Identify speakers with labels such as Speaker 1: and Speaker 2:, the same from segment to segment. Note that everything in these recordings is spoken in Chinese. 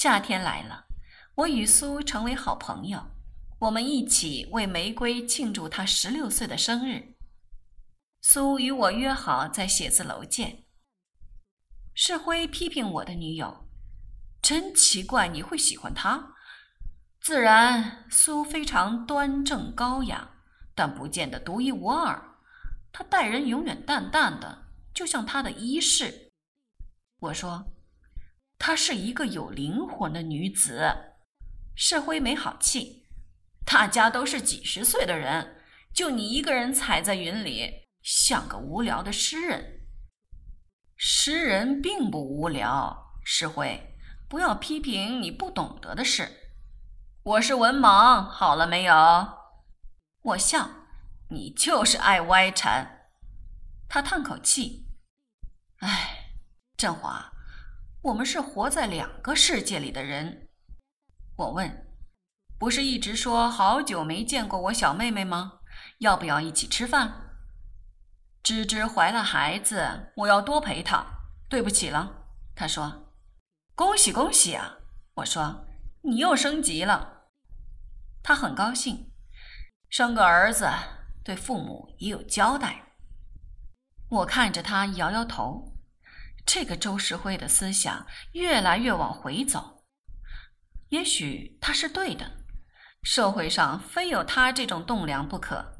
Speaker 1: 夏天来了，我与苏成为好朋友，我们一起为玫瑰庆祝她十六岁的生日。苏与我约好在写字楼见。世辉批评我的女友：“真奇怪，你会喜欢她。”自然，苏非常端正高雅，但不见得独一无二。她待人永远淡淡的，就像她的衣饰。我说。她是一个有灵魂的女子，社辉没好气。大家都是几十岁的人，就你一个人踩在云里，像个无聊的诗人。诗人并不无聊，世辉，不要批评你不懂得的事。我是文盲，好了没有？我笑，你就是爱歪缠。他叹口气，唉，振华。我们是活在两个世界里的人。我问：“不是一直说好久没见过我小妹妹吗？要不要一起吃饭？”芝芝怀了孩子，我要多陪她。对不起了，她说：“恭喜恭喜啊！”我说：“你又升级了。”她很高兴，生个儿子，对父母也有交代。我看着她摇摇头。这个周世辉的思想越来越往回走，也许他是对的，社会上非有他这种栋梁不可。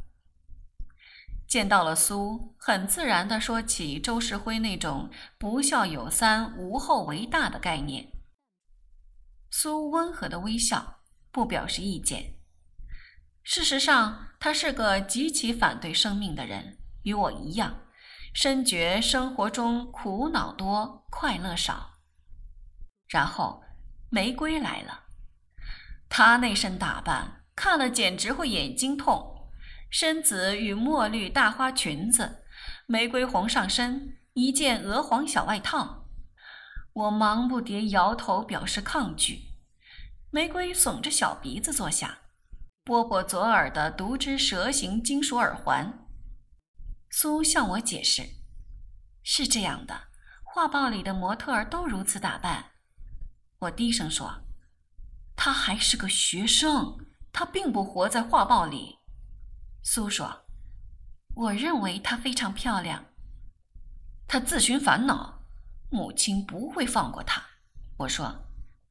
Speaker 1: 见到了苏，很自然地说起周世辉那种“不孝有三，无后为大”的概念。苏温和的微笑，不表示意见。事实上，他是个极其反对生命的人，与我一样。深觉生活中苦恼多，快乐少。然后玫瑰来了，她那身打扮看了简直会眼睛痛。深紫与墨绿大花裙子，玫瑰红上身，一件鹅黄小外套。我忙不迭摇头表示抗拒。玫瑰耸着小鼻子坐下，拨拨左耳的独枝蛇形金属耳环。苏向我解释：“是这样的，画报里的模特儿都如此打扮。”我低声说：“他还是个学生，他并不活在画报里。”苏说：“我认为她非常漂亮。”他自寻烦恼，母亲不会放过他。我说：“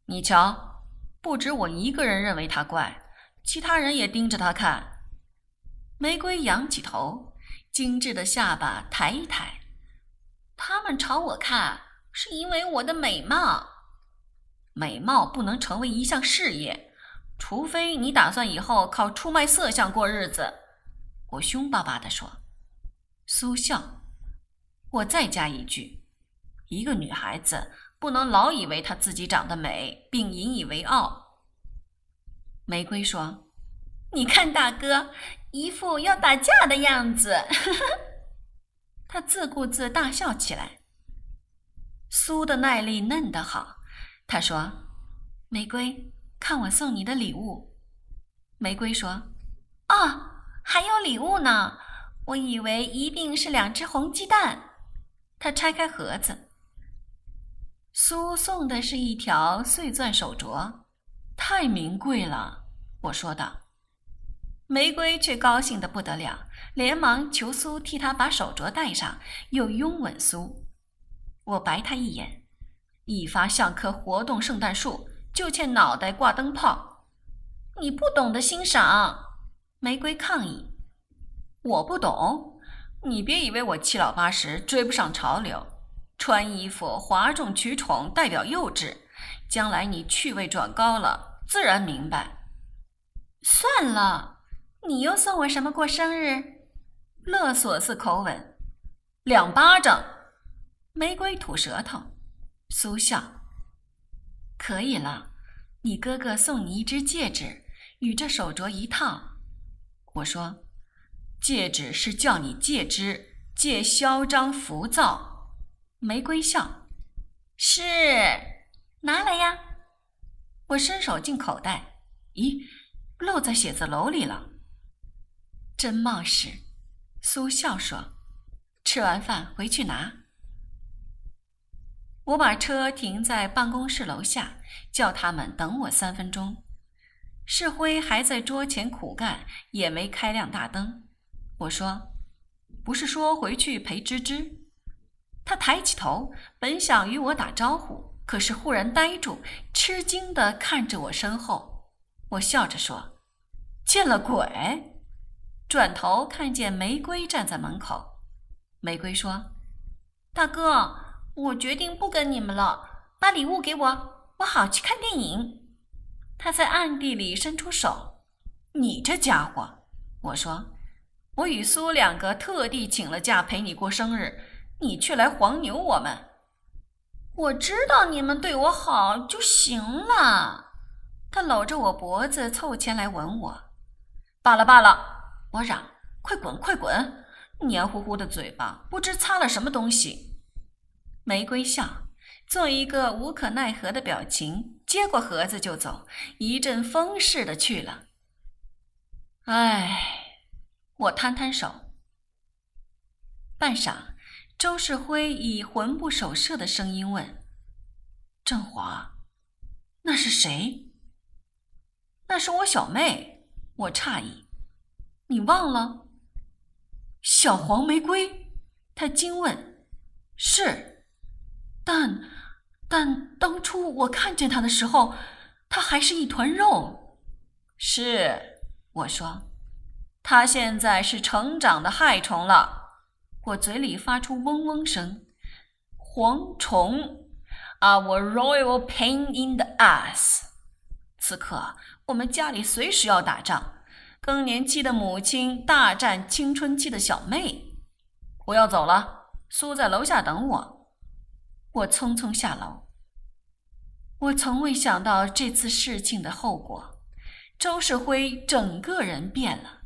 Speaker 1: 你瞧，不止我一个人认为他怪，其他人也盯着他看。”玫瑰仰起头。精致的下巴抬一抬，他们朝我看，是因为我的美貌。美貌不能成为一项事业，除非你打算以后靠出卖色相过日子。我凶巴巴地说。苏笑。我再加一句：一个女孩子不能老以为她自己长得美，并引以为傲。玫瑰说。你看，大哥一副要打架的样子，他自顾自大笑起来。苏的耐力嫩得好，他说：“玫瑰，看我送你的礼物。”玫瑰说：“哦，还有礼物呢！我以为一定是两只红鸡蛋。”他拆开盒子，苏送的是一条碎钻手镯，太名贵了。我说道。玫瑰却高兴得不得了，连忙求苏替她把手镯戴上，又拥吻苏。我白他一眼，一发像棵活动圣诞树，就欠脑袋挂灯泡。你不懂得欣赏，玫瑰抗议。我不懂，你别以为我七老八十追不上潮流。穿衣服哗众取宠代表幼稚，将来你趣味转高了，自然明白。算了。你又送我什么过生日？勒索似口吻，两巴掌。玫瑰吐舌头，苏笑。可以了，你哥哥送你一只戒指，与这手镯一套。我说，戒指是叫你戒之，戒嚣张浮躁。玫瑰笑，是，拿来呀。我伸手进口袋，咦，漏在写字楼里了。真冒失，苏笑说：“吃完饭回去拿。”我把车停在办公室楼下，叫他们等我三分钟。世辉还在桌前苦干，也没开亮大灯。我说：“不是说回去陪芝芝？”他抬起头，本想与我打招呼，可是忽然呆住，吃惊地看着我身后。我笑着说：“见了鬼！”转头看见玫瑰站在门口。玫瑰说：“大哥。”我决定不跟你们了，把礼物给我，我好去看电影。他在暗地里伸出手，你这家伙，我说，我与苏两个特地请了假陪你过生日，你却来黄牛我们。我知道你们对我好就行了。他搂着我脖子凑前来吻我，罢了罢了，我嚷，快滚快滚，黏糊糊的嘴巴，不知擦了什么东西。玫瑰笑，做一个无可奈何的表情，接过盒子就走，一阵风似的去了。唉，我摊摊手。半晌，周世辉以魂不守舍的声音问：“振华，那是谁？”“那是我小妹。”我诧异，“你忘了？”“小黄玫瑰。”他惊问，“是。”但，但当初我看见他的时候，他还是一团肉。是，我说，他现在是成长的害虫了。我嘴里发出嗡嗡声。蝗虫，our royal pain in the ass。此刻我们家里随时要打仗，更年期的母亲大战青春期的小妹。我要走了，苏在楼下等我。我匆匆下楼。我从未想到这次事情的后果，周世辉整个人变了。